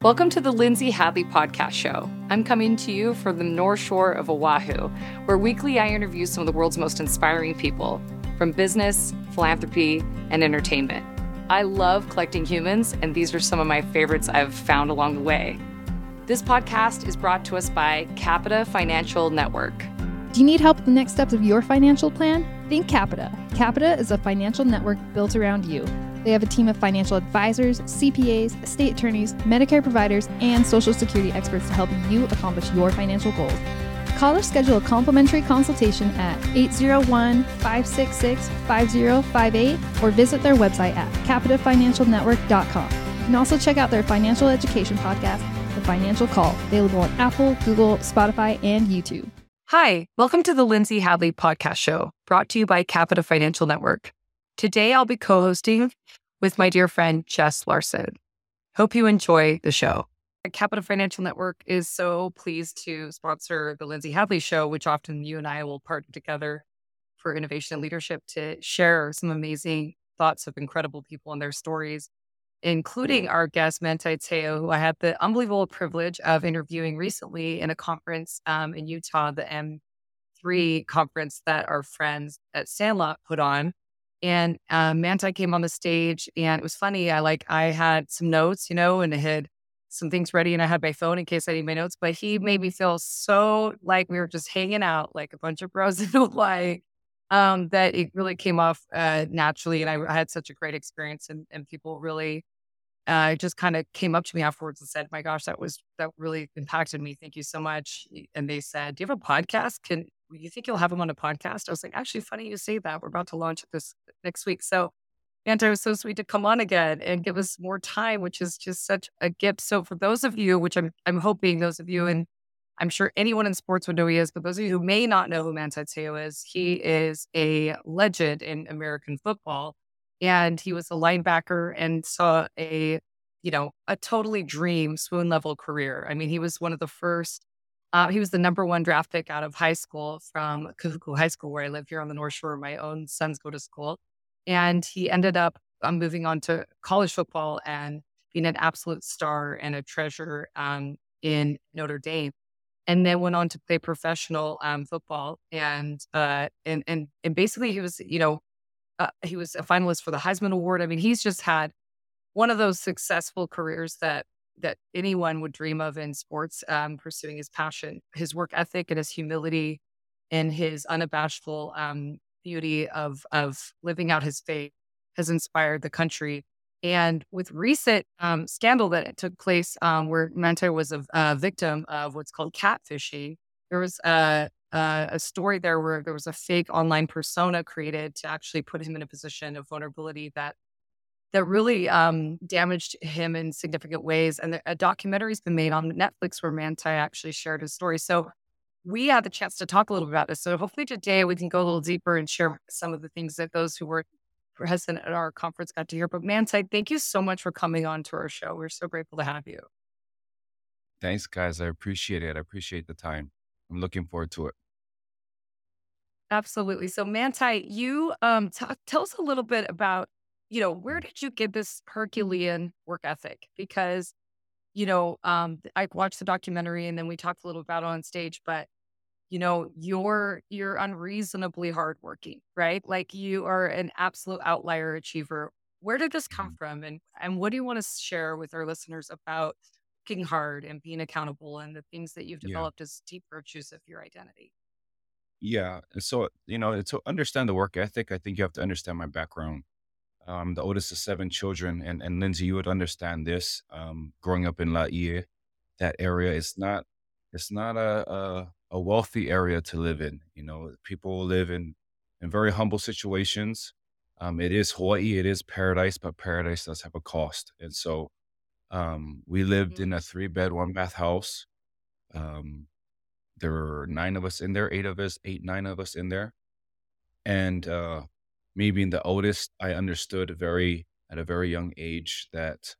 Welcome to the Lindsay Hadley Podcast Show. I'm coming to you from the North Shore of Oahu, where weekly I interview some of the world's most inspiring people from business, philanthropy, and entertainment. I love collecting humans, and these are some of my favorites I've found along the way. This podcast is brought to us by Capita Financial Network. Do you need help with the next steps of your financial plan? Think Capita. Capita is a financial network built around you. They have a team of financial advisors, CPAs, estate attorneys, Medicare providers, and Social Security experts to help you accomplish your financial goals. Call or schedule a complimentary consultation at 801 566 5058 or visit their website at capitafinancialnetwork.com. You can also check out their financial education podcast, The Financial Call, available on Apple, Google, Spotify, and YouTube. Hi, welcome to the Lindsay Hadley Podcast Show, brought to you by Capita Financial Network. Today, I'll be co hosting with my dear friend, Jess Larson. Hope you enjoy the show. Capita Financial Network is so pleased to sponsor the Lindsay Hadley Show, which often you and I will partner together for innovation and leadership to share some amazing thoughts of incredible people and their stories, including our guest, Manti Te'o, who I had the unbelievable privilege of interviewing recently in a conference um, in Utah, the M3 conference that our friends at Sandlot put on and um, Manti came on the stage, and it was funny. I like I had some notes, you know, and I had some things ready, and I had my phone in case I need my notes. But he made me feel so like we were just hanging out, like a bunch of bros in Hawaii. Um, that it really came off uh, naturally, and I, I, had such a great experience, and, and people really uh, just kind of came up to me afterwards and said, "My gosh, that was that really impacted me. Thank you so much." And they said, "Do you have a podcast? Can you think you'll have him on a podcast?" I was like, "Actually, funny you say that. We're about to launch this next week." So, Manti was so sweet to come on again and give us more time, which is just such a gift. So, for those of you, which I'm I'm hoping those of you and I'm sure anyone in sports would know who he is, but those of you who may not know who Manti Te'o is, he is a legend in American football and he was a linebacker and saw a you know a totally dream swoon level career i mean he was one of the first uh, he was the number one draft pick out of high school from kahuku high school where i live here on the north shore. My own sons go to school. And he ended up um, moving on to college football and being an absolute star and a treasure um, in notre dame. And then went on to play professional um, football. And uh, and and and basically he was you know uh, he was a finalist for the Heisman Award. I mean, he's just had one of those successful careers that that anyone would dream of in sports, um, pursuing his passion, his work ethic, and his humility, and his unabashful um, beauty of of living out his faith has inspired the country. And with recent um, scandal that took place, um, where Manti was a, a, victim of what's called catfishing, there was a, uh, a story there where there was a fake online persona created to actually put him in a position of vulnerability that that really um, damaged him in significant ways. And a documentary's been made on Netflix where Manti actually shared his story. So we had the chance to talk a little bit about this. So hopefully today we can go a little deeper and share some of the things that those who were present at our conference got to hear. But Manti, thank you so much for coming on to our show. We're so grateful to have you. Thanks, guys. I appreciate it. I appreciate the time. I'm looking forward to it. Absolutely. So, Manti, you um, t- tell us a little bit about, you know, where did you get this Herculean work ethic? Because, you know, um, I watched the documentary and then we talked a little about it on stage, but you know, you're you're unreasonably hardworking, right? Like you are an absolute outlier achiever. Where did this come mm-hmm. from, and and what do you want to share with our listeners about working hard and being accountable and the things that you've developed yeah. as deep virtues of your identity? Yeah. So, you know, to understand the work ethic, I think you have to understand my background. I'm the oldest of seven children, and, and Lindsay, you would understand this. Um, growing up in Laie, that area is not it's not a, a, a wealthy area to live in. You know, people live in in very humble situations. Um, it is Hawaii, it is paradise, but paradise does have a cost. And so, um, we lived mm-hmm. in a three bed, one bath house. Um, there were nine of us in there, eight of us, eight, nine of us in there. And uh, me being the oldest, I understood very at a very young age that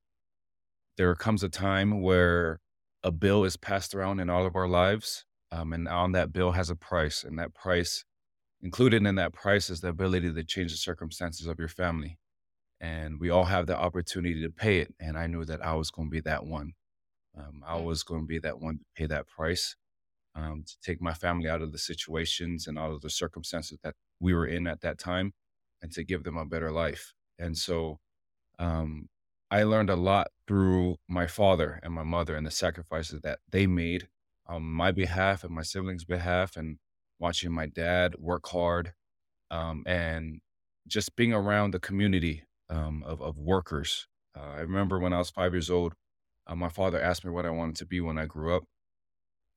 there comes a time where a bill is passed around in all of our lives, um, and on that bill has a price, and that price included in that price is the ability to change the circumstances of your family. And we all have the opportunity to pay it. And I knew that I was going to be that one. Um, I was going to be that one to pay that price um, to take my family out of the situations and out of the circumstances that we were in at that time and to give them a better life. And so um, I learned a lot through my father and my mother and the sacrifices that they made on my behalf and my siblings' behalf, and watching my dad work hard um, and just being around the community um, of, of workers. Uh, I remember when I was five years old, uh, my father asked me what I wanted to be when I grew up.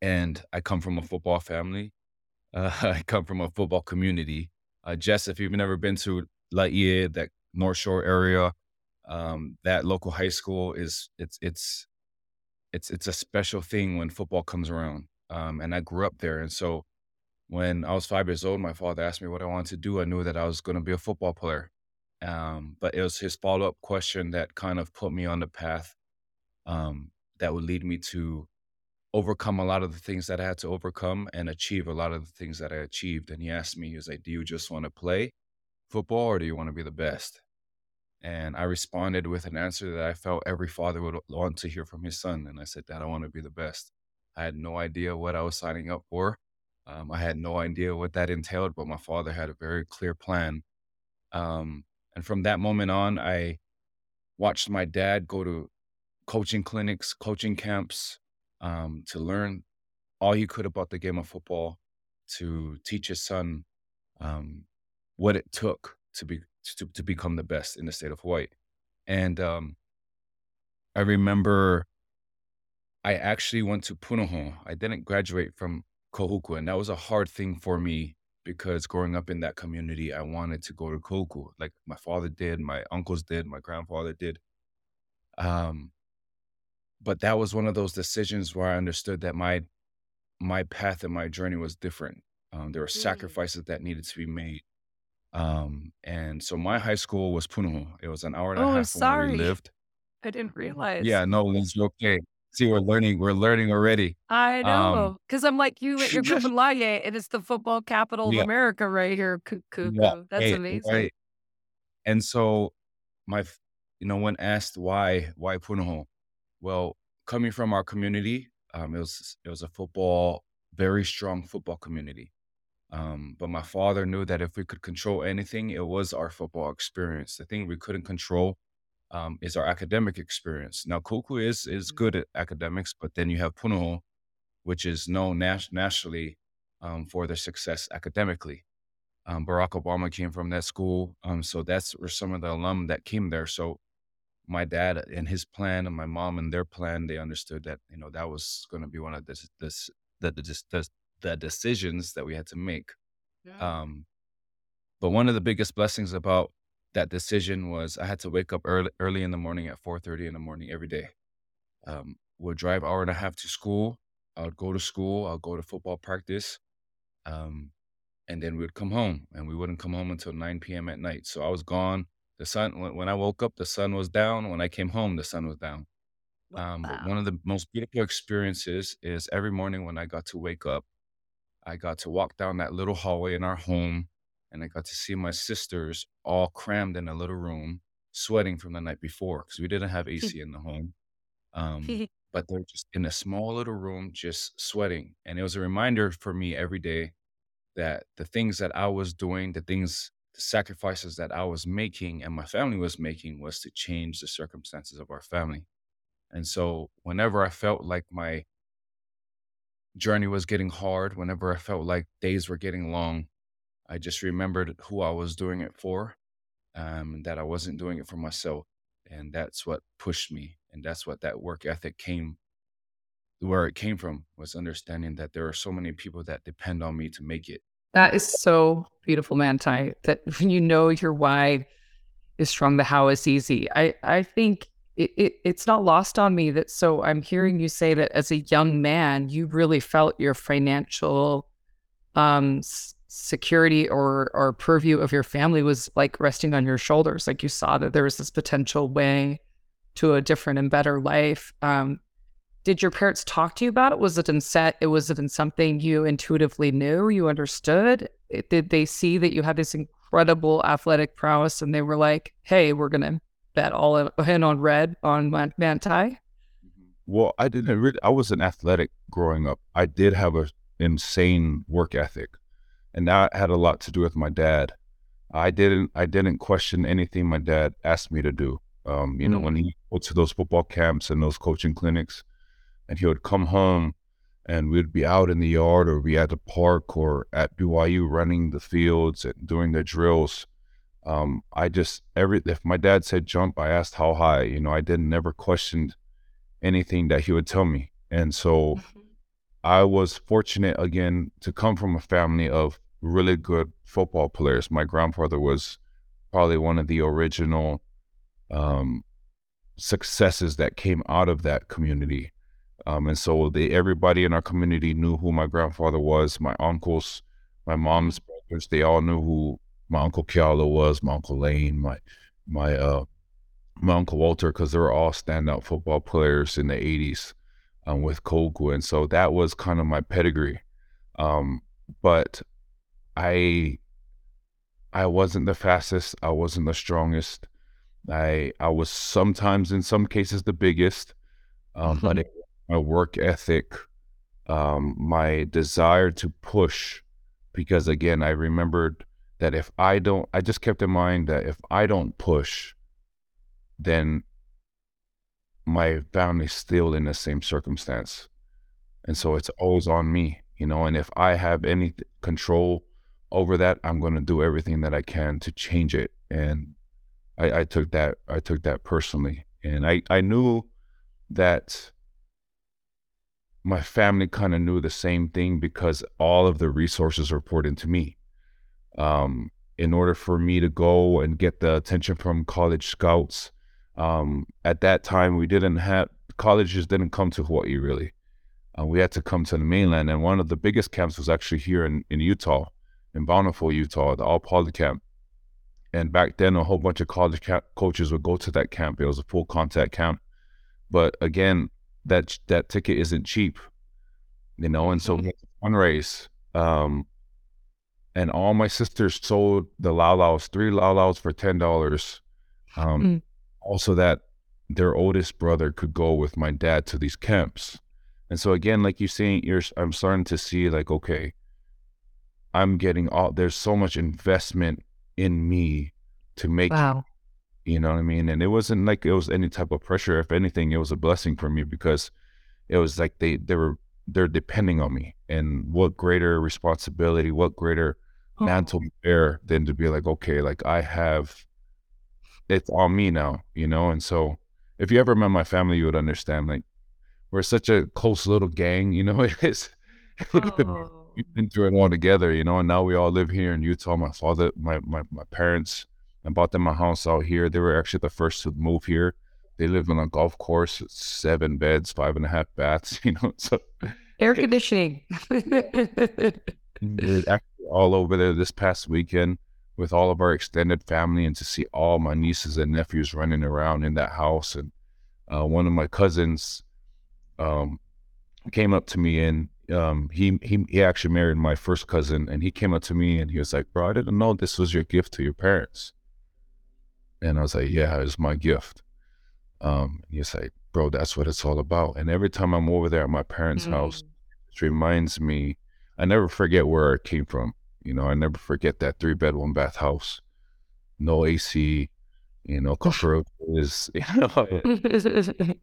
And I come from a football family. Uh, I come from a football community. Uh, Jess, if you've never been to Laie, that North Shore area, um, that local high school is it's it's it's it's a special thing when football comes around. Um, and I grew up there, and so when I was five years old, my father asked me what I wanted to do. I knew that I was going to be a football player. Um, but it was his follow up question that kind of put me on the path um, that would lead me to overcome a lot of the things that I had to overcome and achieve a lot of the things that I achieved. And he asked me, he was like, Do you just want to play football or do you want to be the best? And I responded with an answer that I felt every father would want to hear from his son. And I said, Dad, I want to be the best. I had no idea what I was signing up for. Um, I had no idea what that entailed, but my father had a very clear plan. Um, and from that moment on, I watched my dad go to coaching clinics, coaching camps um, to learn all he could about the game of football, to teach his son um, what it took to be to, to become the best in the state of Hawaii. And um, I remember I actually went to Punahou. I didn't graduate from Kahuku, and that was a hard thing for me because growing up in that community, I wanted to go to Kahuku, like my father did, my uncles did, my grandfather did. Um, but that was one of those decisions where I understood that my my path and my journey was different. Um, there were mm. sacrifices that needed to be made. Um, and so my high school was Punahou. It was an hour and a Oh, half from where we lived. I didn't realize. Yeah, no, it's okay. See, we're learning. We're learning already. I Um, know. Because I'm like, you, you're from Laie, and it's the football capital of America right here. yeah. That's Hey, amazing. right. And so my, you know, when asked why, why Punahou? Well, coming from our community, um, it was it was a football, very strong football community. Um, but my father knew that if we could control anything, it was our football experience. The thing we couldn't control um, is our academic experience. Now, Kahuku is is good at academics, but then you have Punahou, which is known nas- nationally um, for their success academically. Um, Barack Obama came from that school, um, so that's where some of the alum that came there. So my dad and his plan, and my mom and their plan, they understood that you know that was going to be one of this this the the, the the decisions that we had to make. Yeah. Um, but one of the biggest blessings about that decision was I had to wake up early early in the morning at 4:30 in the morning every day. Um, would drive hour and a half to school. I would go to school. I'll go to football practice. Um, and then we'd come home and we wouldn't come home until 9 p.m. at night. So I was gone. The sun, when, I woke up, the sun was down. When I came home, the sun was down. Um, Wow. one of the most beautiful experiences is every morning when I got to wake up, I got to walk down that little hallway in our home and I got to see my sisters all crammed in a little room, sweating from the night before because we didn't have AC in the home. Um, but they're just in a small little room, just sweating. And it was a reminder for me every day that the things that I was doing, the things, the sacrifices that I was making and my family was making was to change the circumstances of our family. And so whenever I felt like my journey was getting hard, whenever I felt like days were getting long, I just remembered who I was doing it for, um, that I wasn't doing it for myself. And that's what pushed me. And that's what that work ethic came, where it came from, was understanding that there are so many people that depend on me to make it. That is so beautiful, Manti, that when you know your why is strong, the how is easy. I, I think it, it, it's not lost on me that so I'm hearing you say that as a young man, you really felt your financial um, s- security or, or purview of your family was like resting on your shoulders. Like you saw that there was this potential way to a different and better life. Um, did your parents talk to you about it? Was it in set? It was it in something you intuitively knew, you understood? Did they see that you had this incredible athletic prowess, and they were like, "Hey, we're gonna bet all in on red on Man- Manti"? well, I didn't really. I was an athletic growing up. I did have a insane work ethic, and that had a lot to do with my dad. I didn't. I didn't question anything my dad asked me to do. Um, you know, Mm. when he go to those football camps and those coaching clinics, and he would come home, and we'd be out in the yard or be at the park or at BYU running the fields and doing the drills. Um, I just every if my dad said jump, I asked how high. You know, I didn't never questioned anything that he would tell me. And so I was fortunate again to come from a family of really good football players. My grandfather was probably one of the original um, successes that came out of that community. Um, and so they, everybody in our community knew who my grandfather was. My uncles, my mom's brothers, they all knew who my uncle Kiala was, my uncle Lane, my my uh, my uncle Walter, because they were all standout football players in the '80s um, with Kahuku, and so that was kind of my pedigree. Um, but I I wasn't the fastest. I wasn't the strongest. I I was sometimes in some cases the biggest, um, but it, my work ethic, um, my desire to push, because again I remembered that if I don't, I just kept in mind that if I don't push, then my family's still in the same circumstance. And so it's always on me, you know, and if I have any control over that, I'm going to do everything that I can to change it. And I, I took that, I took that personally. And I, I knew that my family kind of knew the same thing because all of the resources were poured into me. Um, in order for me to go and get the attention from college scouts, um, at that time we didn't have colleges didn't come to Hawaii really. Uh, we had to come to the mainland, and one of the biggest camps was actually here in, in Utah, in Bountiful, Utah, the All Poly Camp. And back then, a whole bunch of college coaches would go to that camp. It was a full contact camp, but again, that that ticket isn't cheap, you know. And so had to fundraise, um, and all my sisters sold the laulaus, three laulaus for ten dollars. Um, Mm. Also, that their oldest brother could go with my dad to these camps. And so again, like you're saying, you're I'm starting to see like, okay, I'm getting all there's so much investment in me to make Wow. You know what I mean? And it wasn't like it was any type of pressure. If anything, it was a blessing for me because it was like they they were they're depending on me. And what greater responsibility, what greater Oh. mantle bear than to be like, okay, like I have it's on me now, you know? And so if you ever met my family, you would understand like we're such a close little gang, you know, it's Oh. we've been through it all together, you know, and now we all live here in Utah. My father, my my, my parents, I bought them a house out here. They were actually the first to move here. They live on a golf course, seven beds, five and a half baths, you know. So Air conditioning. actually all over there this past weekend with all of our extended family and to see all my nieces and nephews running around in that house. And uh, one of my cousins um, came up to me and um, he, he he actually married my first cousin and he came up to me and he was like, bro, I didn't know this was your gift to your parents. And I was like, yeah, it's my gift. Um, he was like, bro, that's what it's all about. And every time I'm over there at my parents' house, it reminds me, I never forget where it came from. You know, I never forget that three bed, one bath house, no AC, you know, cockroaches, you know, Mm.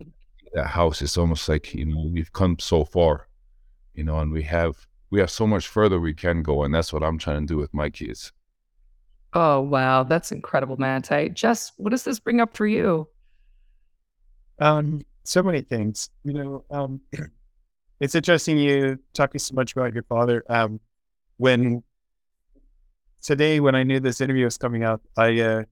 that house is almost like, you know, we've come so far, you know, and we have, we have so much further we can go. And that's what I'm trying to do with my kids. Oh wow, that's incredible, Manti. Jess, what does this bring up for you? Um, so many things. You know, um, it's interesting you talking so much about your father. Um, when today, when I knew this interview was coming out, I uh,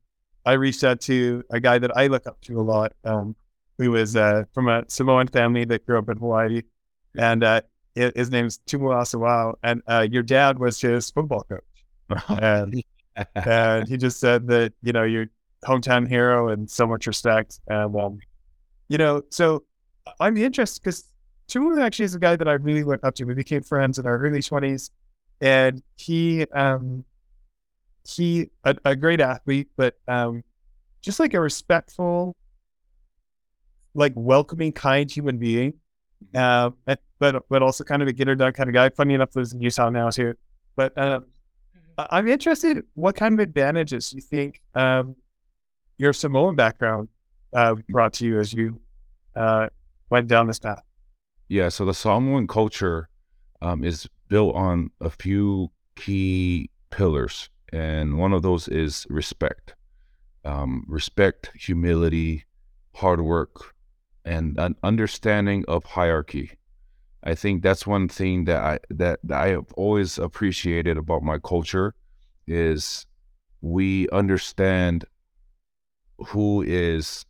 I reached out to a guy that I look up to a lot, um, who was uh, from a Samoan family that grew up in Hawaii, and uh, hi- his name's Tumu Asawao, and uh, your dad was his football coach, and and he just said that you know you're hometown hero and so much respect and um, you know so i'm interested because Tumu actually is a guy that i really look up to we became friends in our early 20s and he um he a, a great athlete but um just like a respectful like welcoming, kind human being, uh, but but also kind of a get her done kind of guy. Funny enough, lives in Utah now too. But uh, I'm interested. What kind of advantages you think um, your Samoan background uh, brought to you as you uh, went down this path? Yeah, so the Samoan culture um, is built on a few key pillars, and one of those is respect. Um, respect, humility, hard work, and an understanding of hierarchy. I think that's one thing that I that, that I have always appreciated about my culture is we understand who is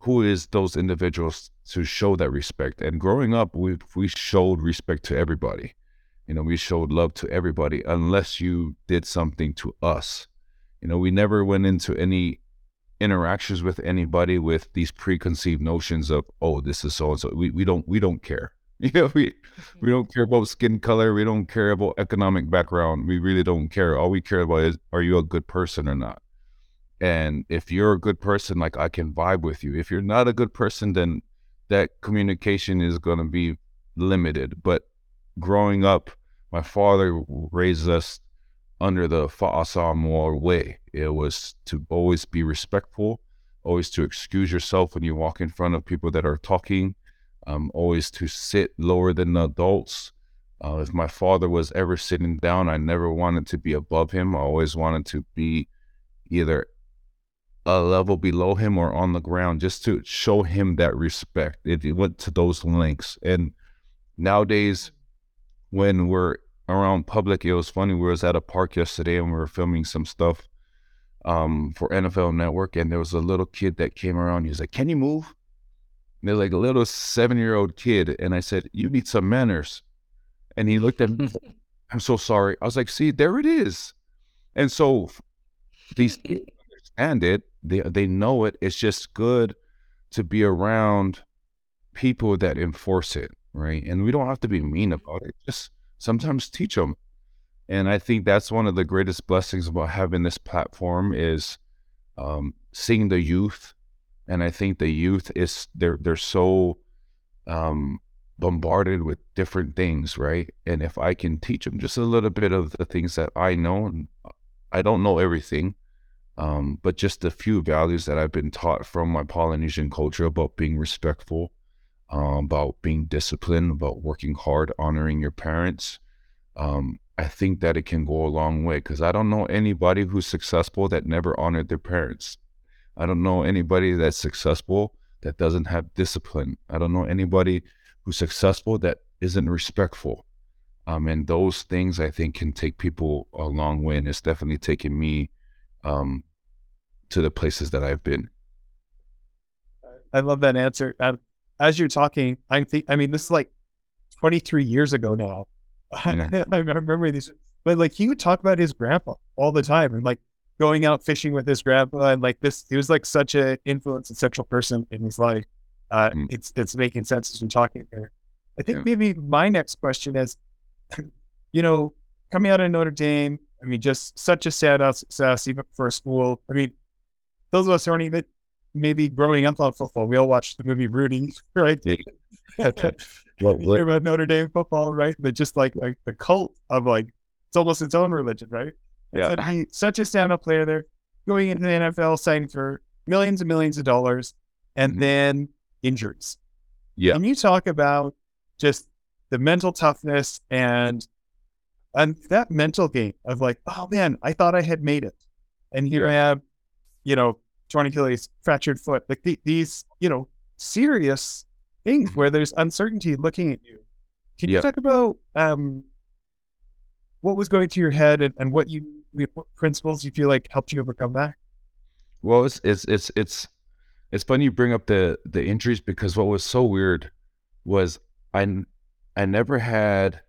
who is those individuals to show that respect. And growing up, we we showed respect to everybody. You know, we showed love to everybody unless you did something to us. You know, we never went into any interactions with anybody with these preconceived notions of, oh, this is so and so. We we don't we don't care. You know, we we mm-hmm. don't care about skin color. We don't care about economic background. We really don't care. All we care about is, are you a good person or not? And if you're a good person, like I can vibe with you. If you're not a good person, then that communication is going to be limited. But growing up, my father raised us under the Fa'asamoa way. It was to always be respectful, always to excuse yourself when you walk in front of people that are talking, um, always to sit lower than the adults. Uh, if my father was ever sitting down, I never wanted to be above him. I always wanted to be either a level below him or on the ground just to show him that respect. It, it went to those lengths. And nowadays, when we're around public, it was funny. We was at a park yesterday and we were filming some stuff um, for NFL Network, and there was a little kid that came around. He was like, "Can you move?" They're like a little seven year old kid. And I said, You need some manners. And he looked at me, I'm so sorry. I was like, See, there it is. And so these understand it, they, they know it. It's just good to be around people that enforce it, right? And we don't have to be mean about it, just sometimes teach them. And I think that's one of the greatest blessings about having this platform is um, seeing the youth and I think the youth is they're they're so um, bombarded with different things, right? And if I can teach them just a little bit of the things that I know, I don't know everything, um, but just a few values that I've been taught from my Polynesian culture about being respectful, um, about being disciplined, about working hard, honoring your parents. Um, I think that it can go a long way because I don't know anybody who's successful that never honored their parents. I don't know anybody that's successful that doesn't have discipline. I don't know anybody who's successful that isn't respectful. Um, and those things I think can take people a long way, and it's definitely taken me um, to the places that I've been. I love that answer. Um, as you're talking, I think I mean this is like 23 years ago now. Yeah. I remember these, but like he would talk about his grandpa all the time, and like going out fishing with his grandpa and like this he was like such an influence and central person in his life. Uh, mm. it's it's making sense as you're talking here. I think yeah. maybe my next question is you know coming out of notre dame i mean just such a standout success even for a school. I mean those of us who aren't even maybe growing up on football we all watched the movie rudy right? Yeah. well, about notre dame football right? But just like like the cult of like it's almost its own religion right yeah. Said, such a stand-up player there, going into the NFL, signing for millions and millions of dollars, and mm-hmm. then injuries. Yeah. Can you talk about just the mental toughness and and that mental game of like, oh man, I thought I had made it, and here yeah. I am, you know, torn Achilles, fractured foot, like the, these, you know, serious things where there's uncertainty looking at you. Can you talk about um, what was going through your head and, and what you principles you feel like helped you overcome that? Well, it's it's it's it's it's funny you bring up the the injuries because what was so weird was I I never had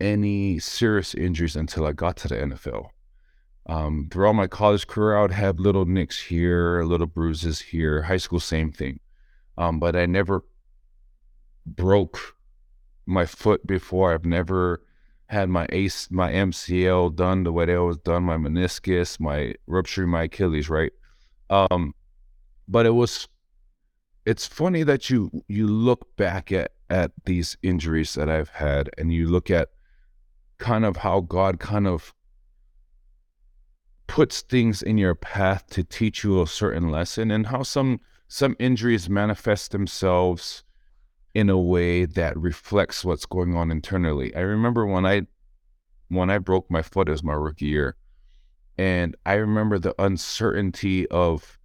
any serious injuries until I got to the NFL. Um, throughout my college career, I would have little nicks here, little bruises here. High school, same thing. Um, but I never broke my foot before. I've never had my ace, my MCL done the way they was done, my meniscus, my rupturing my Achilles, right? Um, but it was it's funny that you you look back at at these injuries that I've had and you look at kind of how God kind of puts things in your path to teach you a certain lesson and how some some injuries manifest themselves in a way that reflects what's going on internally. I remember when I when I broke my foot as my rookie year and I remember the uncertainty of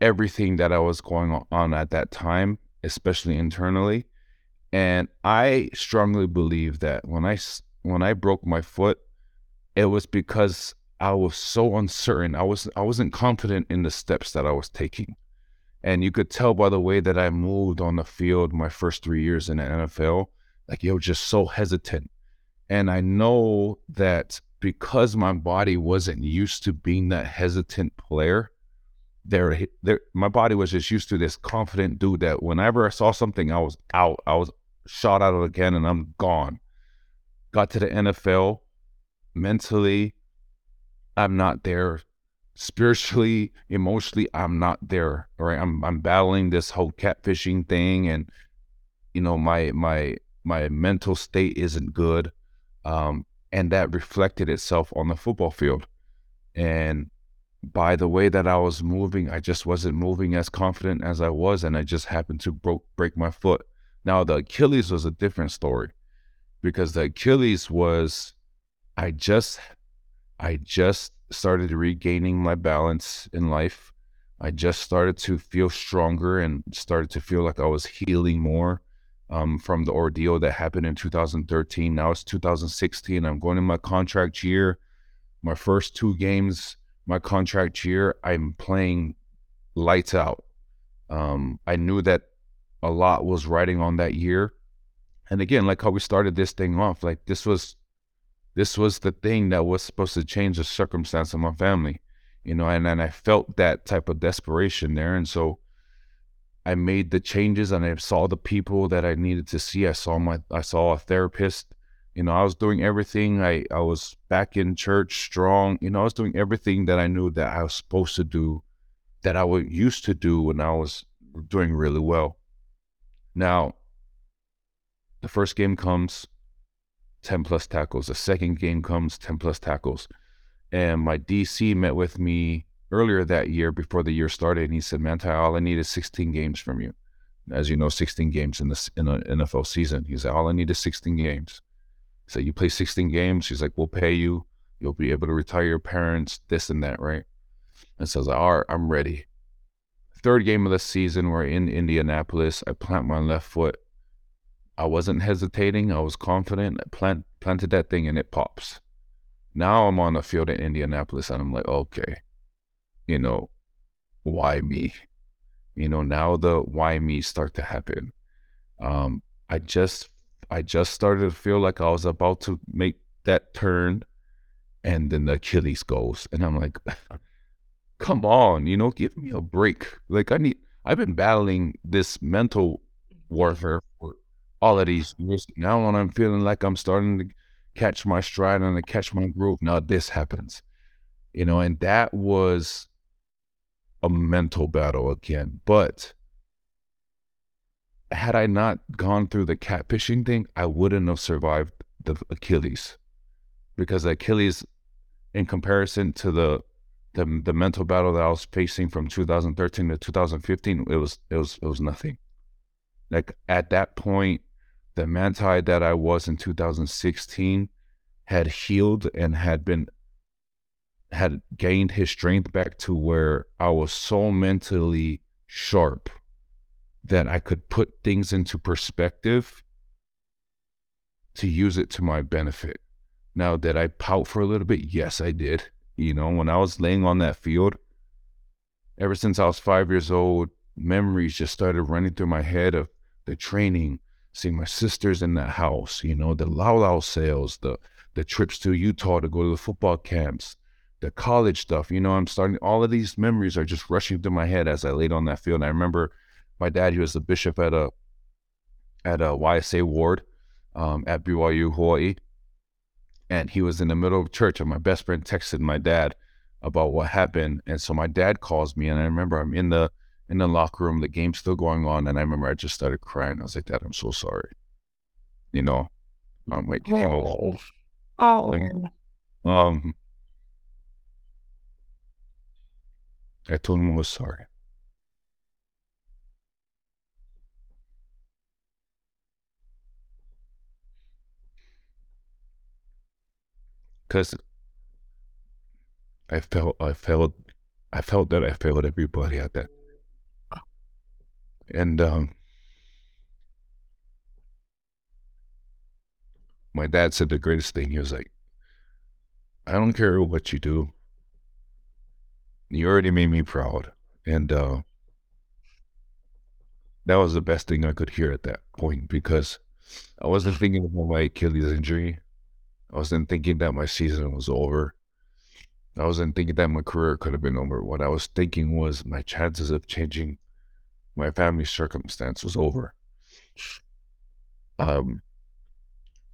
everything that I was going on at that time, especially internally. And I strongly believe that when I when I broke my foot, it was because I was so uncertain. I was I wasn't confident in the steps that I was taking. And you could tell by the way that I moved on the field my first three years in the NFL, like were just so hesitant. And I know that because my body wasn't used to being that hesitant player, there, there, my body was just used to this confident dude that whenever I saw something, I was out. I was shot out of the cannon. I'm gone. Got to the NFL, mentally, I'm not there. Spiritually, emotionally, I'm not there. Right? I'm I'm battling this whole catfishing thing, and you know my my my mental state isn't good, um, and that reflected itself on the football field. And by the way that I was moving, I just wasn't moving as confident as I was, and I just happened to broke break my foot. Now the Achilles was a different story because the Achilles was I just I just started regaining my balance in life. I just started to feel stronger and started to feel like I was healing more um, from the ordeal that happened in 2013. Now it's 2016. I'm going in my contract year. My first two games my contract year, I'm playing lights out. Um, I knew that a lot was riding on that year. And again, like how we started this thing off, like this was this was the thing that was supposed to change the circumstance of my family, you know, and, and I felt that type of desperation there. And so I made the changes and I saw the people that I needed to see. I saw my I saw a therapist you know, I was doing everything. I, I was back in church strong. You know, I was doing everything that I knew that I was supposed to do, that I was used to do when I was doing really well. Now, the first game comes, 10 plus tackles. The second game comes, 10 plus tackles. And my DC met with me earlier that year before the year started. And he said, "Man, Manti, all I need is 16 games from you. As you know, 16 games in the in an NFL season. He said, all I need is 16 games. So you play 16 games. He's like, we'll pay you. You'll be able to retire your parents, this and that, right? And so I all right, I'm ready. Third game of the season, we're in Indianapolis. I plant my left foot. I wasn't hesitating. I was confident. Plant, planted that thing and it pops. Now I'm on the field in Indianapolis and I'm like, okay, you know, why me? You know, now the why me start to happen. Um, I just I just started to feel like I was about to make that turn, and then the Achilles goes, and I'm like, come on, you know, give me a break. Like I need. I've been battling this mental warfare all of these years. Now, when I'm feeling like I'm starting to catch my stride and to catch my groove, now this happens, you know, and that was a mental battle again. But had I not gone through the catfishing thing, I wouldn't have survived the Achilles, because Achilles, in comparison to the the the mental battle that I was facing from 2013 to 2015, it was it was it was nothing. Like at that point, the Manti that I was in 2016 had healed and had been had gained his strength back to where I was so mentally sharp that I could put things into perspective to use it to my benefit. Now, did I pout for a little bit? Yes, I did. You know, when I was laying on that field, ever since I was five years old, memories just started running through my head of the training, seeing my sisters in the house, you know, the Lau Lau sales, the the trips to Utah to go to the football camps, the college stuff. You know, I'm starting all of these memories are just rushing through my head as I laid on that field. And I remember my dad, he was the bishop at a at a YSA ward um, at BYU Hawaii, and he was in the middle of church, and my best friend texted my dad about what happened, and so my dad calls me, and I remember I'm in the in the locker room, the game's still going on, and I remember I just started crying. I was like, "Dad, I'm so sorry." You know, I'm like, oh, oh. um, I told him I was sorry. Because I felt, I felt, I felt that I failed everybody at that. And um, my dad said the greatest thing. He was like, I don't care what you do. You already made me proud. And uh, that was the best thing I could hear at that point because I wasn't thinking about my Achilles injury. I wasn't thinking that my season was over. I wasn't thinking that my career could have been over. What I was thinking was my chances of changing my family circumstance was over. Um,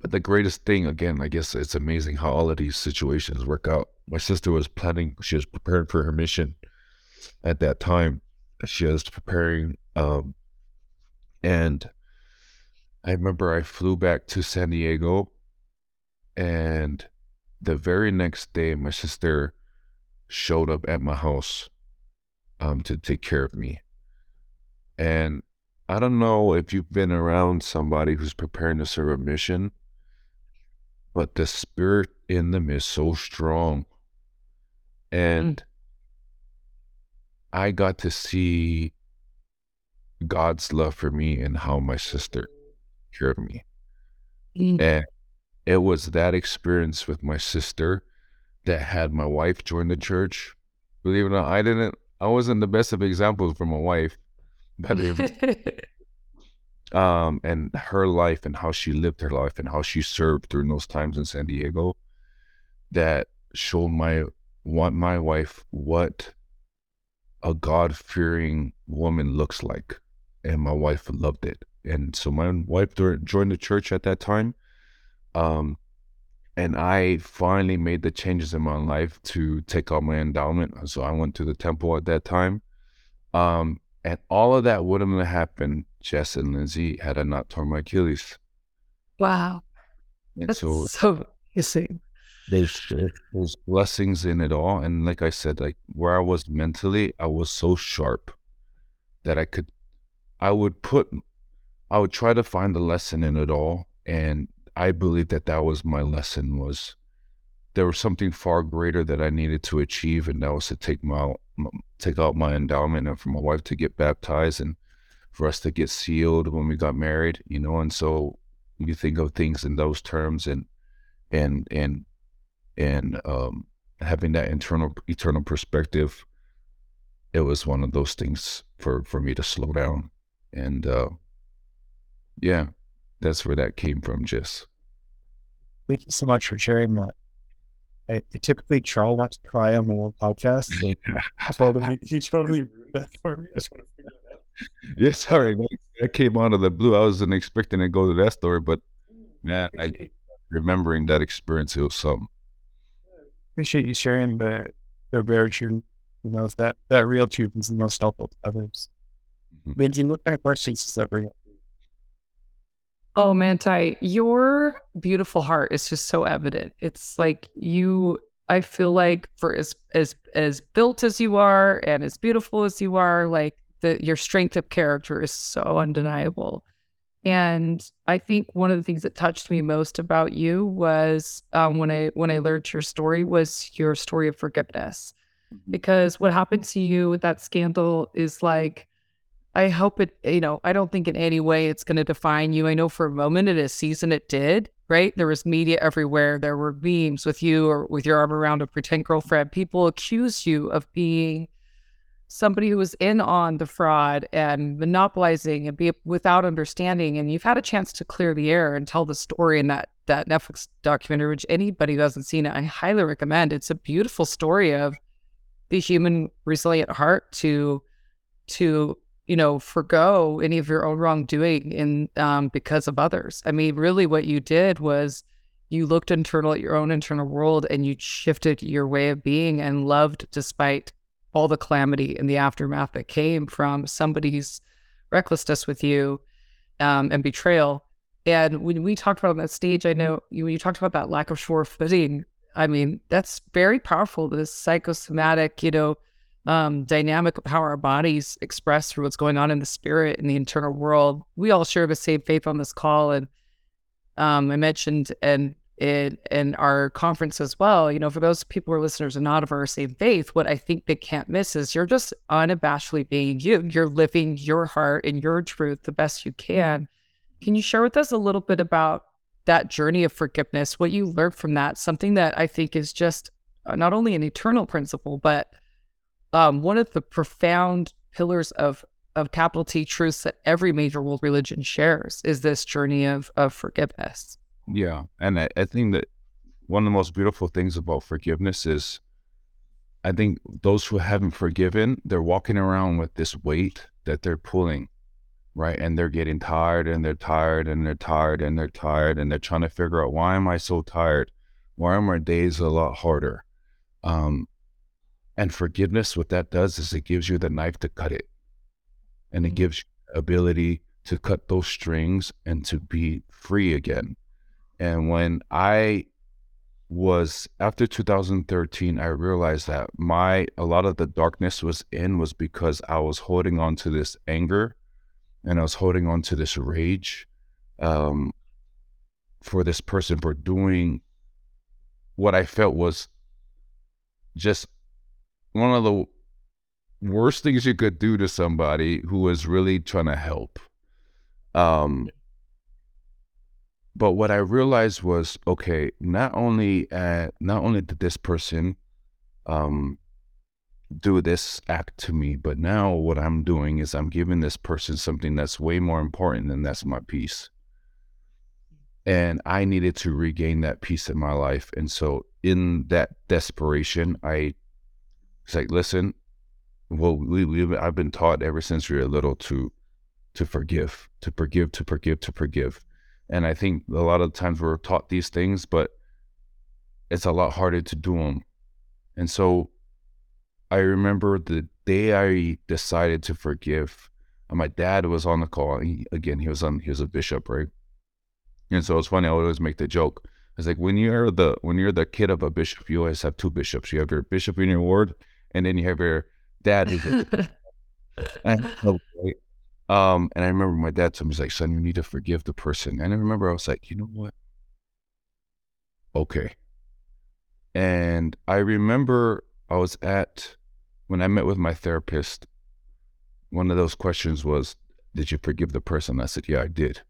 but the greatest thing, again, I guess it's amazing how all of these situations work out. My sister was planning, she was preparing for her mission at that time. She was preparing, um, and I remember I flew back to San Diego, and the very next day, my sister showed up at my house um, to take care of me. And I don't know if you've been around somebody who's preparing to serve a mission, but the spirit in them is so strong. And mm. I got to see God's love for me and how my sister cared for me. Mm. And it was that experience with my sister that had my wife join the church. Believe it or not, I didn't, I wasn't the best of examples for my wife, it, um, and her life and how she lived her life and how she served during those times in San Diego that showed my want my wife what a God fearing woman looks like. And my wife loved it. And so my wife joined the church at that time. Um, and I finally made the changes in my life to take out my endowment. So I went to the temple at that time. Um, and all of that wouldn't have happened, Jess and Lindsay, had I not torn my Achilles. Wow. And That's so, so amazing. There's, there's blessings in it all. And like I said, like where I was mentally, I was so sharp that I could, I would put, I would try to find the lesson in it all. And I believe that that was my lesson was there was something far greater that I needed to achieve. And that was to take my take out my endowment and for my wife to get baptized and for us to get sealed when we got married, you know, and so you think of things in those terms and and and and um having that internal eternal perspective, it was one of those things for for me to slow down. And uh yeah, that's where that came from, just. Thank you so much for sharing that. I, typically Charles wants to cry on the podcast. So totally, totally ruined that for me. I just want to figure that out. Yeah, sorry. That came out of the blue. I wasn't expecting to go to that story, but yeah, I remembering that experience, it was something. Appreciate you sharing the the very true, you know, that that real truth is the most helpful to others. Mm-hmm. When you look at questions that bring Oh, Manti, your beautiful heart is just so evident. It's like you I feel like for as as as built as you are and as beautiful as you are, like the your strength of character is so undeniable. And I think one of the things that touched me most about you was um, when I when I learned your story was your story of forgiveness, mm-hmm. because what happened to you with that scandal is like I hope it, you know, I don't think in any way it's going to define you. I know for a moment in a season it did, right? There was media everywhere. There were memes with you or with your arm around a pretend girlfriend. People accuse you of being somebody who was in on the fraud and monopolizing and be without understanding. And you've had a chance to clear the air and tell the story in that that Netflix documentary, which anybody who hasn't seen it, I highly recommend. It's a beautiful story of the human resilient heart to to you know, forego any of your own wrongdoing in um, because of others. I mean, really, what you did was you looked internal at your own internal world and you shifted your way of being and loved despite all the calamity and the aftermath that came from somebody's recklessness with you um, and betrayal. And when we talked about on that stage, I know you, when you talked about that lack of sure footing, I mean, that's very powerful. This psychosomatic, you know, um, dynamic of how our bodies express through what's going on in the spirit and the internal world. We all share the same faith on this call. And um, I mentioned and in in our conference as well. You know, for those people who are listeners and not of our same faith, what I think they can't miss is you're just unabashedly being you. You're living your heart and your truth the best you can. Can you share with us a little bit about that journey of forgiveness, what you learned from that? Something that I think is just uh, not only an eternal principle, but um, one of the profound pillars of of capital T truths that every major world religion shares is this journey of of forgiveness. Yeah. And I, I think that one of the most beautiful things about forgiveness is I think those who haven't forgiven, they're walking around with this weight that they're pulling, right? And they're getting tired and they're tired and they're tired and they're tired and they're trying to figure out why am I so tired? Why are my days a lot harder? Um, and forgiveness, what that does is it gives you the knife to cut it. And it mm-hmm. gives you ability to cut those strings and to be free again. And when I was after 2013, I realized that my a lot of the darkness was in was because I was holding on to this anger and I was holding on to this rage um, for this person for doing what I felt was just one of the worst things you could do to somebody who was really trying to help. Um, but what I realized was, okay, not only uh, not only did this person um, do this act to me, but now what I'm doing is I'm giving this person something that's way more important than that's my peace. And I needed to regain that peace in my life. And so in that desperation, I was like, listen, well, we, we I've been taught ever since we were little to to forgive, to forgive, to forgive, to forgive. And I think a lot of times we're taught these things, but it's a lot harder to do them. And so I remember the day I decided to forgive, my dad was on the call. He, again, he was on, he was a bishop, right? And so it's funny. I always make the joke. It's like when you're the when you're the kid of a bishop, you always have two bishops. You have your bishop in your ward, and then you have your dad. Who's right? Um, and I remember my dad told me, he's like, son, you need to forgive the person. And I remember I was like, you know what? Okay. And I remember I was at, when I met with my therapist, one of those questions was, did you forgive the person? I said, yeah, I did.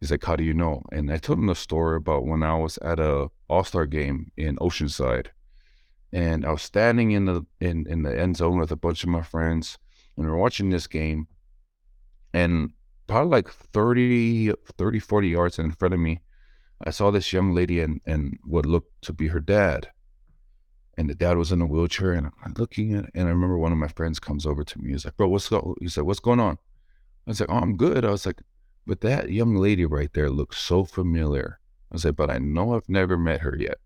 He's like, how do you know? And I told him the story about when I was at a All-Star game in Oceanside. And I was standing in the in, in the end zone with a bunch of my friends, and we are watching this game and probably like 30, 30, 40 yards in front of me, I saw this young lady and, and what looked to be her dad. And the dad was in a wheelchair and I'm looking at and I remember one of my friends comes over to me. He's like, bro, what's go-? he said, what's going on? I was like, oh, I'm good. I was like, but that young lady right there looks so familiar. I was like, but I know I've never met her yet.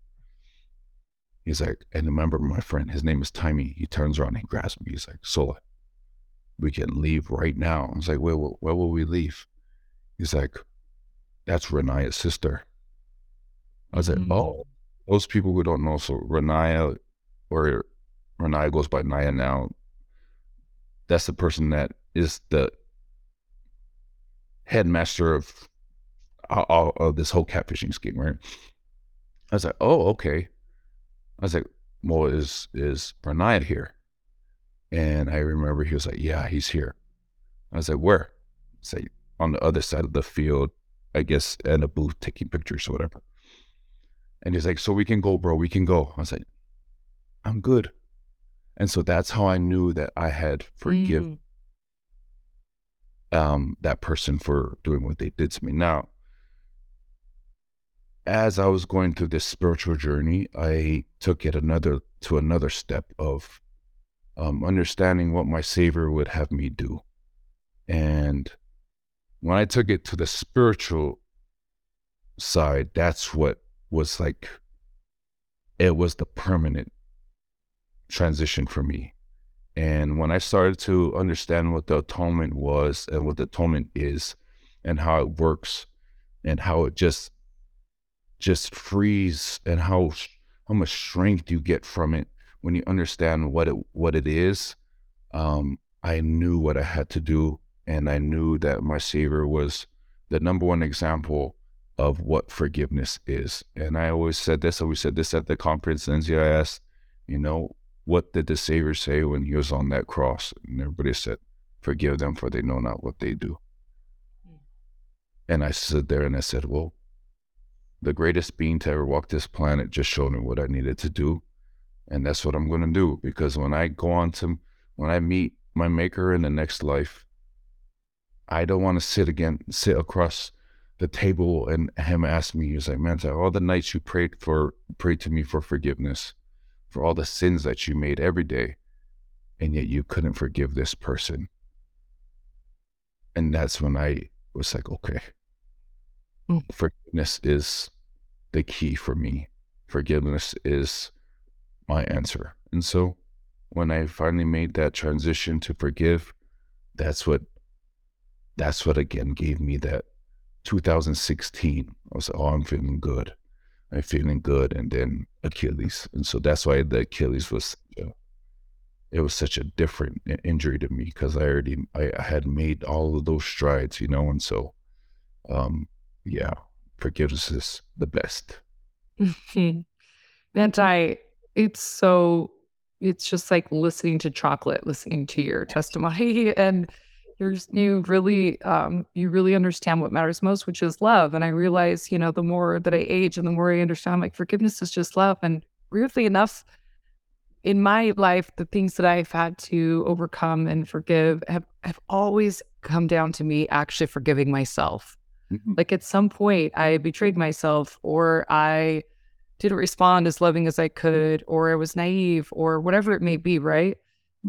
He's like, and remember my friend, his name is Timmy. He turns around and he grabs me. He's like, Sola, we can leave right now. I was like, where, where will we leave? He's like, that's Ronaiah's sister. I was mm-hmm. like, mm. oh, those people who don't know, so Ronaiah, or Ronaiah goes by Naya now, that's the person that is the headmaster of, of, of this whole catfishing scheme, right? I was like, oh, okay. I was like, well, is is Ronaiah here? And I remember he was like, Yeah, he's here. I was like, Where? Say on the other side of the field, I guess, in a booth taking pictures or whatever. And he's like, So we can go, bro, we can go. I was like, I'm good. And so that's how I knew that I had forgiven mm. um, that person for doing what they did to me. Now, as I was going through this spiritual journey, I took it another to another step of um, understanding what my Savior would have me do. And when I took it to the spiritual side, that's what was like, it was the permanent transition for me. And when I started to understand what the atonement was and what the atonement is and how it works and how it just just freeze and how how much strength you get from it when you understand what it what it is, um, I knew what I had to do and I knew that my savior was the number one example of what forgiveness is. And I always said this, I always said this at the conference, Lindsay, I asked, you know, what did the Savior say when he was on that cross? And everybody said, Forgive them, for they know not what they do. Hmm. And I stood there and I said, Well, the greatest being to ever walk this planet just showed me what I needed to do. And that's what I'm going to do. Because when I go on to, when I meet my maker in the next life, I don't want to sit again, sit across the table and him ask me, he's like, man, all the nights you prayed for, prayed to me for forgiveness for all the sins that you made every day, and yet you couldn't forgive this person. And that's when I was like, okay, mm. forgiveness is the key for me. Forgiveness is my answer. And so when I finally made that transition to forgive, that's what that's what again gave me that 2016. I was like, oh, I'm feeling good. I'm feeling good, and then Achilles, and so that's why the Achilles was. Uh, it was such a different injury to me because I already I, I had made all of those strides, you know, and so, um, yeah, forgiveness is the best. and I, it's so, it's just like listening to chocolate, listening to your testimony, and there's you really um you really understand what matters most which is love. And i realize you know the more that i age and the more i understand like forgiveness is just love. And weirdly enough in my life the things that i've had to overcome and forgive have, have always come down to me actually forgiving myself mm-hmm. like at some point i betrayed myself or i didn't respond as loving as i could or i was naive or whatever it may be right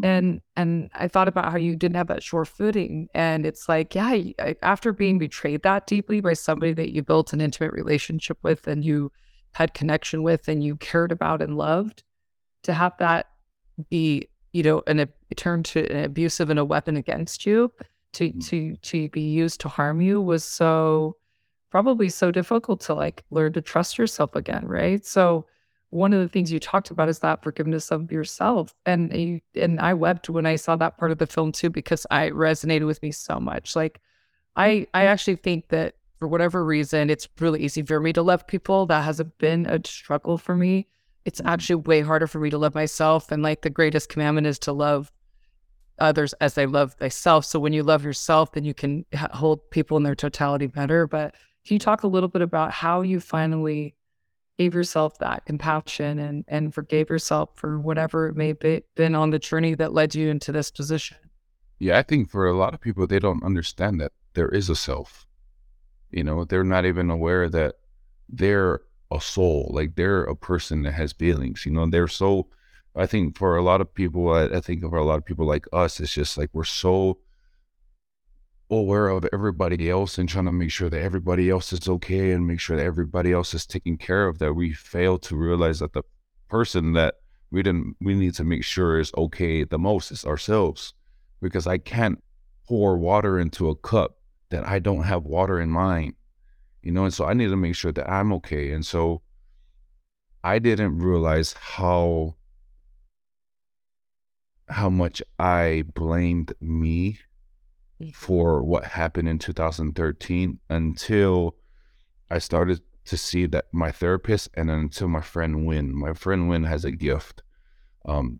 and and i thought about how you didn't have that sure footing and it's like yeah after being betrayed that deeply by somebody that you built an intimate relationship with and you had connection with and you cared about and loved to have that be you know an a turn to an abusive and a weapon against you to mm. to to be used to harm you was so probably so difficult to like learn to trust yourself again right? So one of the things you talked about is that forgiveness of yourself and you, and I wept when I saw that part of the film too because I resonated with me so much. Like I I actually think that for whatever reason it's really easy for me to love people. That hasn't been a struggle for me. It's mm-hmm. actually way harder for me to love myself and like the greatest commandment is to love others as they love thyself so when you love yourself then you can hold people in their totality better but can you talk a little bit about how you finally gave yourself that compassion and and forgave yourself for whatever it may be been on the journey that led you into this position. Yeah, I think for a lot of people they don't understand that there is a self. You know, they're not even aware that they're a soul, like they're a person that has feelings. You know, they're so I think for a lot of people, I, I think for a lot of people like us, it's just like we're so aware of everybody else and trying to make sure that everybody else is okay and make sure that everybody else is taken care of that we fail to realize that the person that we didn't we need to make sure is okay the most is ourselves. Because i can't pour water into a cup that i don't have water in mine you know and so i need to make sure that i'm okay. And so i didn't realize how how much i blamed me for what happened in 2013 until I started to see that my therapist and until my friend Win. My friend Win has a gift. Um,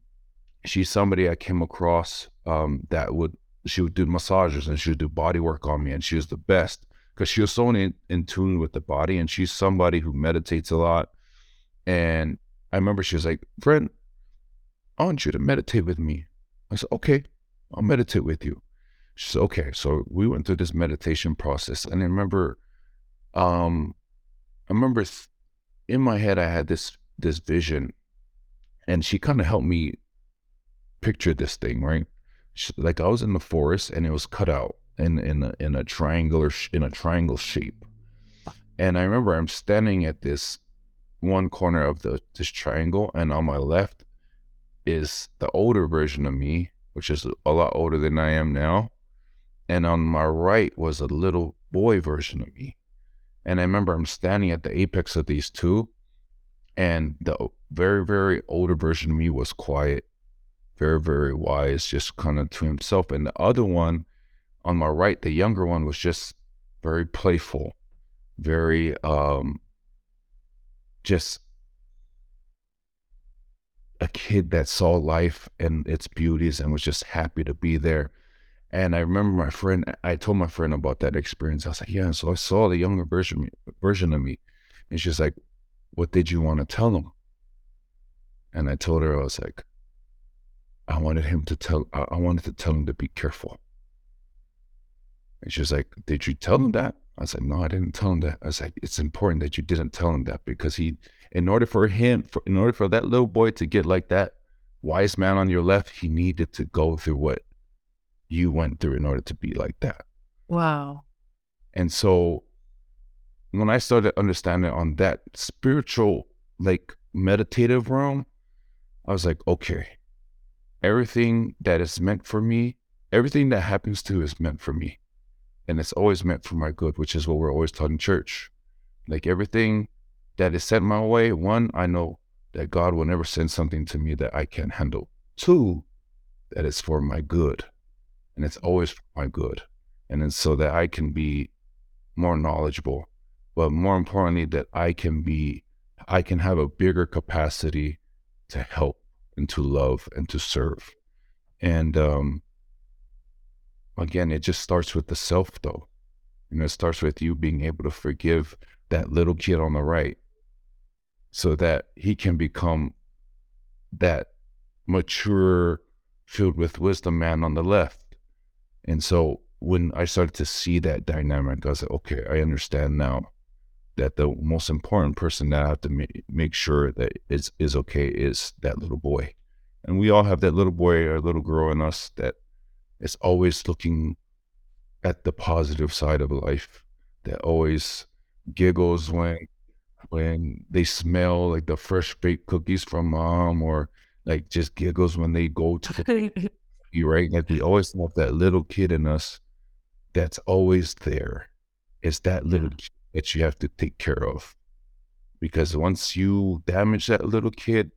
she's somebody I came across um, that would she would do massages and she would do body work on me, and she was the best because she was so in, in tune with the body, and she's somebody who meditates a lot. And I remember she was like, "Friend, I want you to meditate with me." I said, "Okay, I'll meditate with you." She said, okay. So we went through this meditation process. And I remember, um, I remember th- in my head, I had this, this vision and she kind of helped me picture this thing, right? She, like I was in the forest and it was cut out in, in a, in a triangular, sh- in a triangle shape. And I remember I'm standing at this one corner of the, this triangle and on my left is the older version of me which is a lot older than I am now. And on my right was a little boy version of me. And I remember I'm standing at the apex of these two, and the very, very older version of me was quiet, very, very wise, just kind of to himself. And the other one on my right, the younger one, was just very playful, very um just a kid that saw life and its beauties and was just happy to be there. And I remember my friend, I told my friend about that experience. I was like, yeah, so I saw the younger version, version of me. And she's like, what did you want to tell him? And I told her, I was like, I wanted him to tell, I wanted to tell him to be careful. And she's like, did you tell him that? I said, no, I didn't tell him that. I was like, it's important that you didn't tell him that because he, in order for him, for, in order for that little boy to get like that wise man on your left, he needed to go through what you went through in order to be like that. Wow. And so when I started understanding on that spiritual, like meditative realm, I was like, okay, everything that is meant for me, everything that happens to is meant for me. And it's always meant for my good, which is what we're always taught in church. Like everything that is sent my way, one, I know that God will never send something to me that I can't handle. Two, that it's for my good. And it's always for my good. And it's so that I can be more knowledgeable, but more importantly, that I can be, I can have a bigger capacity to help and to love and to serve. And um, again, it just starts with the self, though. You know, it starts with you being able to forgive that little kid on the right so that he can become that mature, filled with wisdom man on the left. And so when I started to see that dynamic, I was like, okay, I understand now that the most important person that I have to make, make sure that is is okay is that little boy. And we all have that little boy or little girl in us that is always looking at the positive side of life, that always giggles when when they smell like the fresh baked cookies from mom or like just giggles when they go to you right? Like we always have that little kid in us that's always there. It's that little kid that you have to take care of. Because once you damage that little kid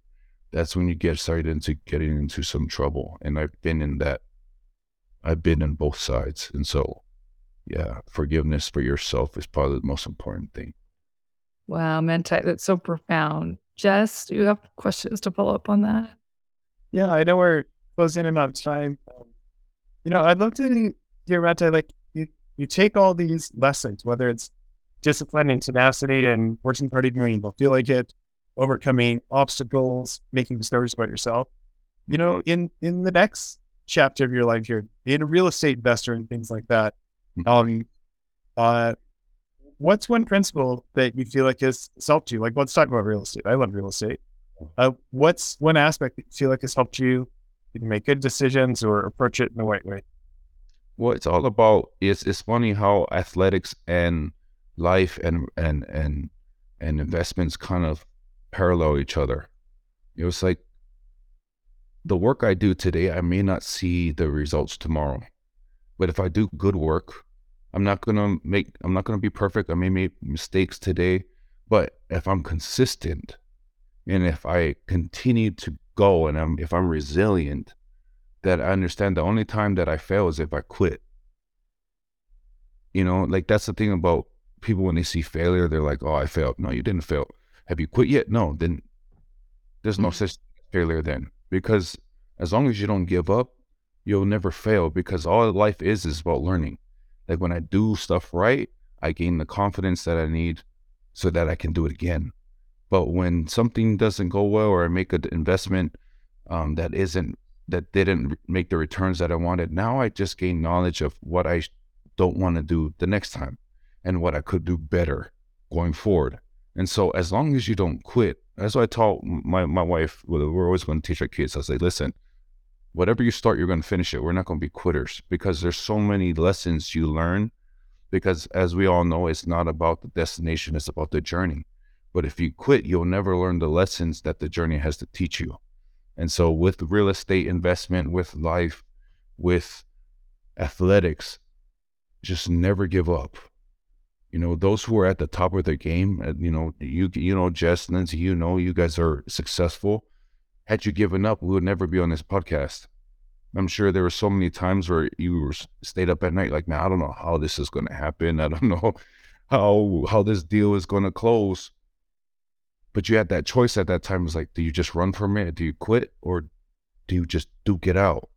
that's when you get started into getting into some trouble and i've been in that. I've been in both sides and so yeah forgiveness for yourself is probably the most important thing Wow, Manti, that's so profound. Jess, do you have questions to follow up on that? Yeah, I know we're closing in on time. Um, you know, I'd love to hear Manti, like you, you take all these lessons, whether it's discipline and tenacity and working hard even when you don't feel like it, overcoming obstacles, making discoveries about yourself. You know, in in the next chapter of your life here, being a real estate investor and things like that. Hmm. Um, uh, what's one principle that you feel like has helped you? Like, let's talk about real estate. I love real estate. Uh, what's one aspect that you feel like has helped you, make good decisions or approach it in the right way? Well, it's all about it's it's funny how athletics and life and and and and investments kind of parallel each other. It was like the work I do today, I may not see the results tomorrow. But if I do good work, I'm not gonna make I'm not gonna be perfect. I may make mistakes today, but if I'm consistent and if I continue to go and I'm if I'm resilient, that I understand the only time that I fail is if I quit. You know, like that's the thing about people when they see failure, they're like, Oh, I failed. No, you didn't fail. Have you quit yet? No, then there's no mm-hmm. such failure then. Because as long as you don't give up, you'll never fail because all life is is about learning. Like when I do stuff right, I gain the confidence that I need so that I can do it again. But when something doesn't go well or I make an investment um, that isn't that didn't make the returns that I wanted, now I just gain knowledge of what I don't want to do the next time and what I could do better going forward. And so as long as you don't quit, that's what I taught my, my wife, we're always going to teach our kids. I say, listen, whatever you start, you're going to finish it. We're not going to be quitters because there's so many lessons you learn. Because as we all know, it's not about the destination, it's about the journey. But if you quit, you'll never learn the lessons that the journey has to teach you. And so, with real estate investment, with life, with athletics, just never give up. You know, those who are at the top of their game, uh, you know, you you know, Jess, Lindsay, you know, you guys are successful. Had you given up, we would never be on this podcast. I'm sure there were so many times where you were stayed up at night, like, man, I don't know how this is going to happen. I don't know how how this deal is going to close. But you had that choice at that time. It was like, do you just run from it? Do you quit, or do you just do get out?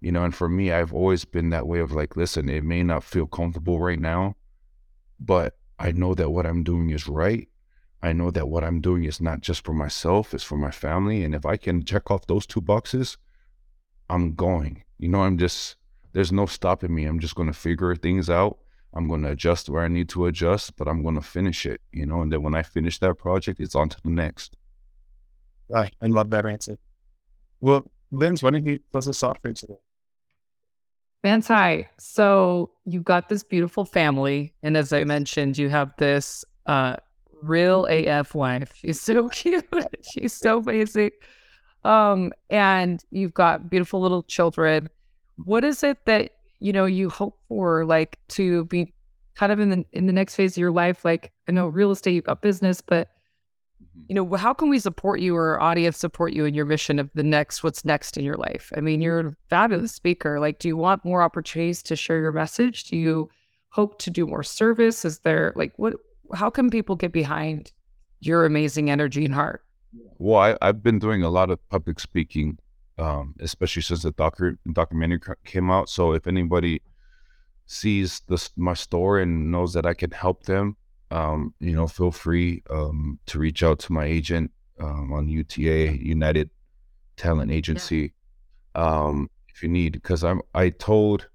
You know. And for me, I've always been that way of like, listen, it may not feel comfortable right now, but I know that what I'm doing is right. I know that what I'm doing is not just for myself; it's for my family. And if I can check off those two boxes, I'm going. You know, I'm just, there's no stopping me. I'm just going to figure things out. I'm going to adjust where I need to adjust, but I'm going to finish it, you know, and then when I finish that project, it's on to the next. Right. I love that answer. Well, Linz, why don't you close us off for today? Vance, hi. So you've got this beautiful family. And as I mentioned, you have this uh, real AF wife. She's so cute. She's so basic. Um, and you've got beautiful little children. What is it that you know you hope for, like to be kind of in the in the next phase of your life? Like I know real estate, you've got business, but mm-hmm. you know how can we support you or audience support you in your mission of the next what's next in your life? I mean, you're a fabulous speaker. Like, do you want more opportunities to share your message? Do you hope to do more service? Is there like what? How can people get behind your amazing energy and heart? Well, I, I've been doing a lot of public speaking, um, especially since the docu- documentary came out. So if anybody sees this my story and knows that I can help them, um, you know, feel free um, to reach out to my agent um, on UTA United Talent Agency yeah. um, if you need. Because I'm I told,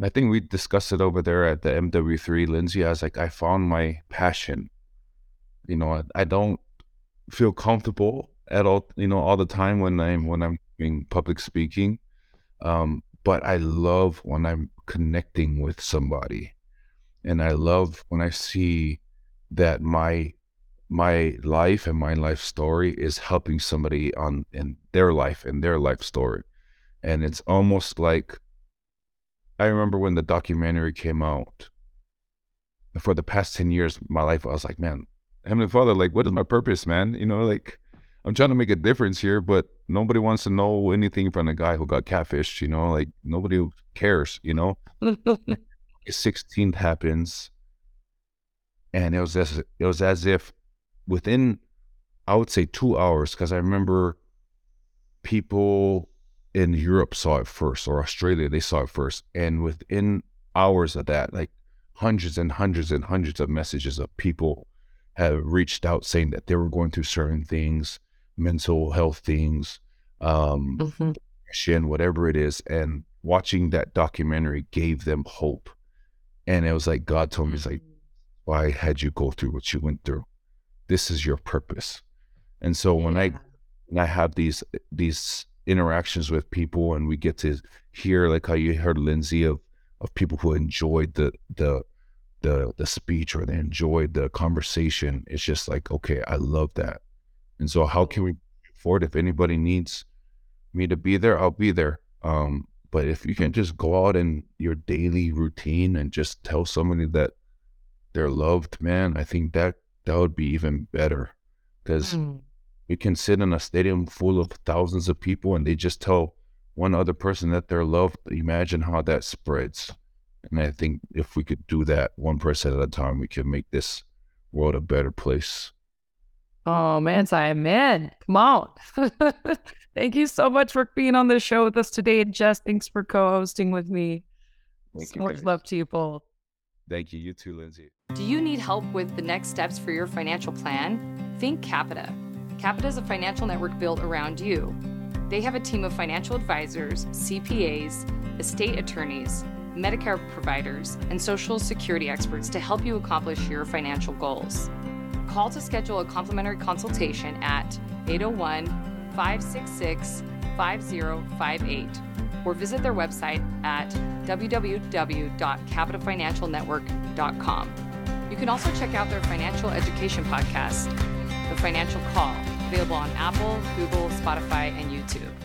I think we discussed it over there at the MW3, Lindsay. I was like, I found my passion. You know, I, I don't feel comfortable at all, you know, all the time when I'm when I'm doing public speaking. Um, but I love when I'm connecting with somebody, and I love when I see that my my life and my life story is helping somebody on in their life and their life story, and it's almost like I remember when the documentary came out. For the past ten years, my life, I was like, man, Heavenly Father, like, what is my purpose, man? You know, like, I'm trying to make a difference here, but nobody wants to know anything from a guy who got catfished, you know, like, nobody cares, you know? 16th happens, and it was as, it was as if within, I would say, two hours, because I remember people in Europe saw it first, or Australia, they saw it first. And within hours of that, like, hundreds and hundreds and hundreds of messages of people have reached out saying that they were going through certain things, mental health things, um, mm-hmm. whatever it is. And watching that documentary gave them hope. And it was like God told me, "It's like, why had you go through what you went through? This is your purpose." And so when I when I have these these interactions with people, and we get to hear like how you heard Lindsay of of people who enjoyed the the the the speech or they enjoyed the conversation. It's just like, okay, I love that. And so how can we afford if anybody needs me to be there, I'll be there. Um, but if you can just go out in your daily routine and just tell somebody that they're loved, man, I think that that would be even better. Because mm. You can sit in a stadium full of thousands of people and they just tell one other person that they're loved. Imagine how that spreads. And I think if we could do that one person at a time, we can make this world a better place. Oh man, I'm in. Come on. Thank you so much for being on the show with us today. And Jess, thanks for co-hosting with me. Thank so you, much love to you both. Thank you. You too, Lindsay. Do you need help with the next steps for your financial plan? Think Capita. Capita is a financial network built around you. They have a team of financial advisors, CPAs, estate attorneys, Medicare providers, and Social Security experts to help you accomplish your financial goals. Call to schedule a complimentary consultation at 801 566 5058 or visit their website at www.capitafinancialnetwork.com. You can also check out their financial education podcast, The Financial Call, available on Apple, Google, Spotify, and YouTube.